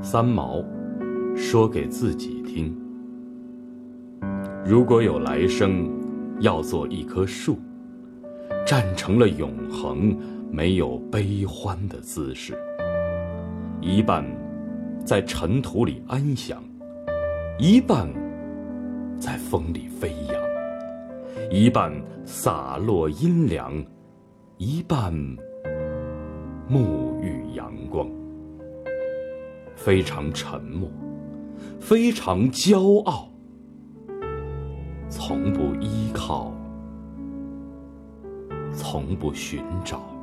三毛说给自己听：如果有来生，要做一棵树，站成了永恒，没有悲欢的姿势。一半在尘土里安详，一半在风里飞扬，一半洒落阴凉，一半沐浴阳光。非常沉默，非常骄傲，从不依靠，从不寻找。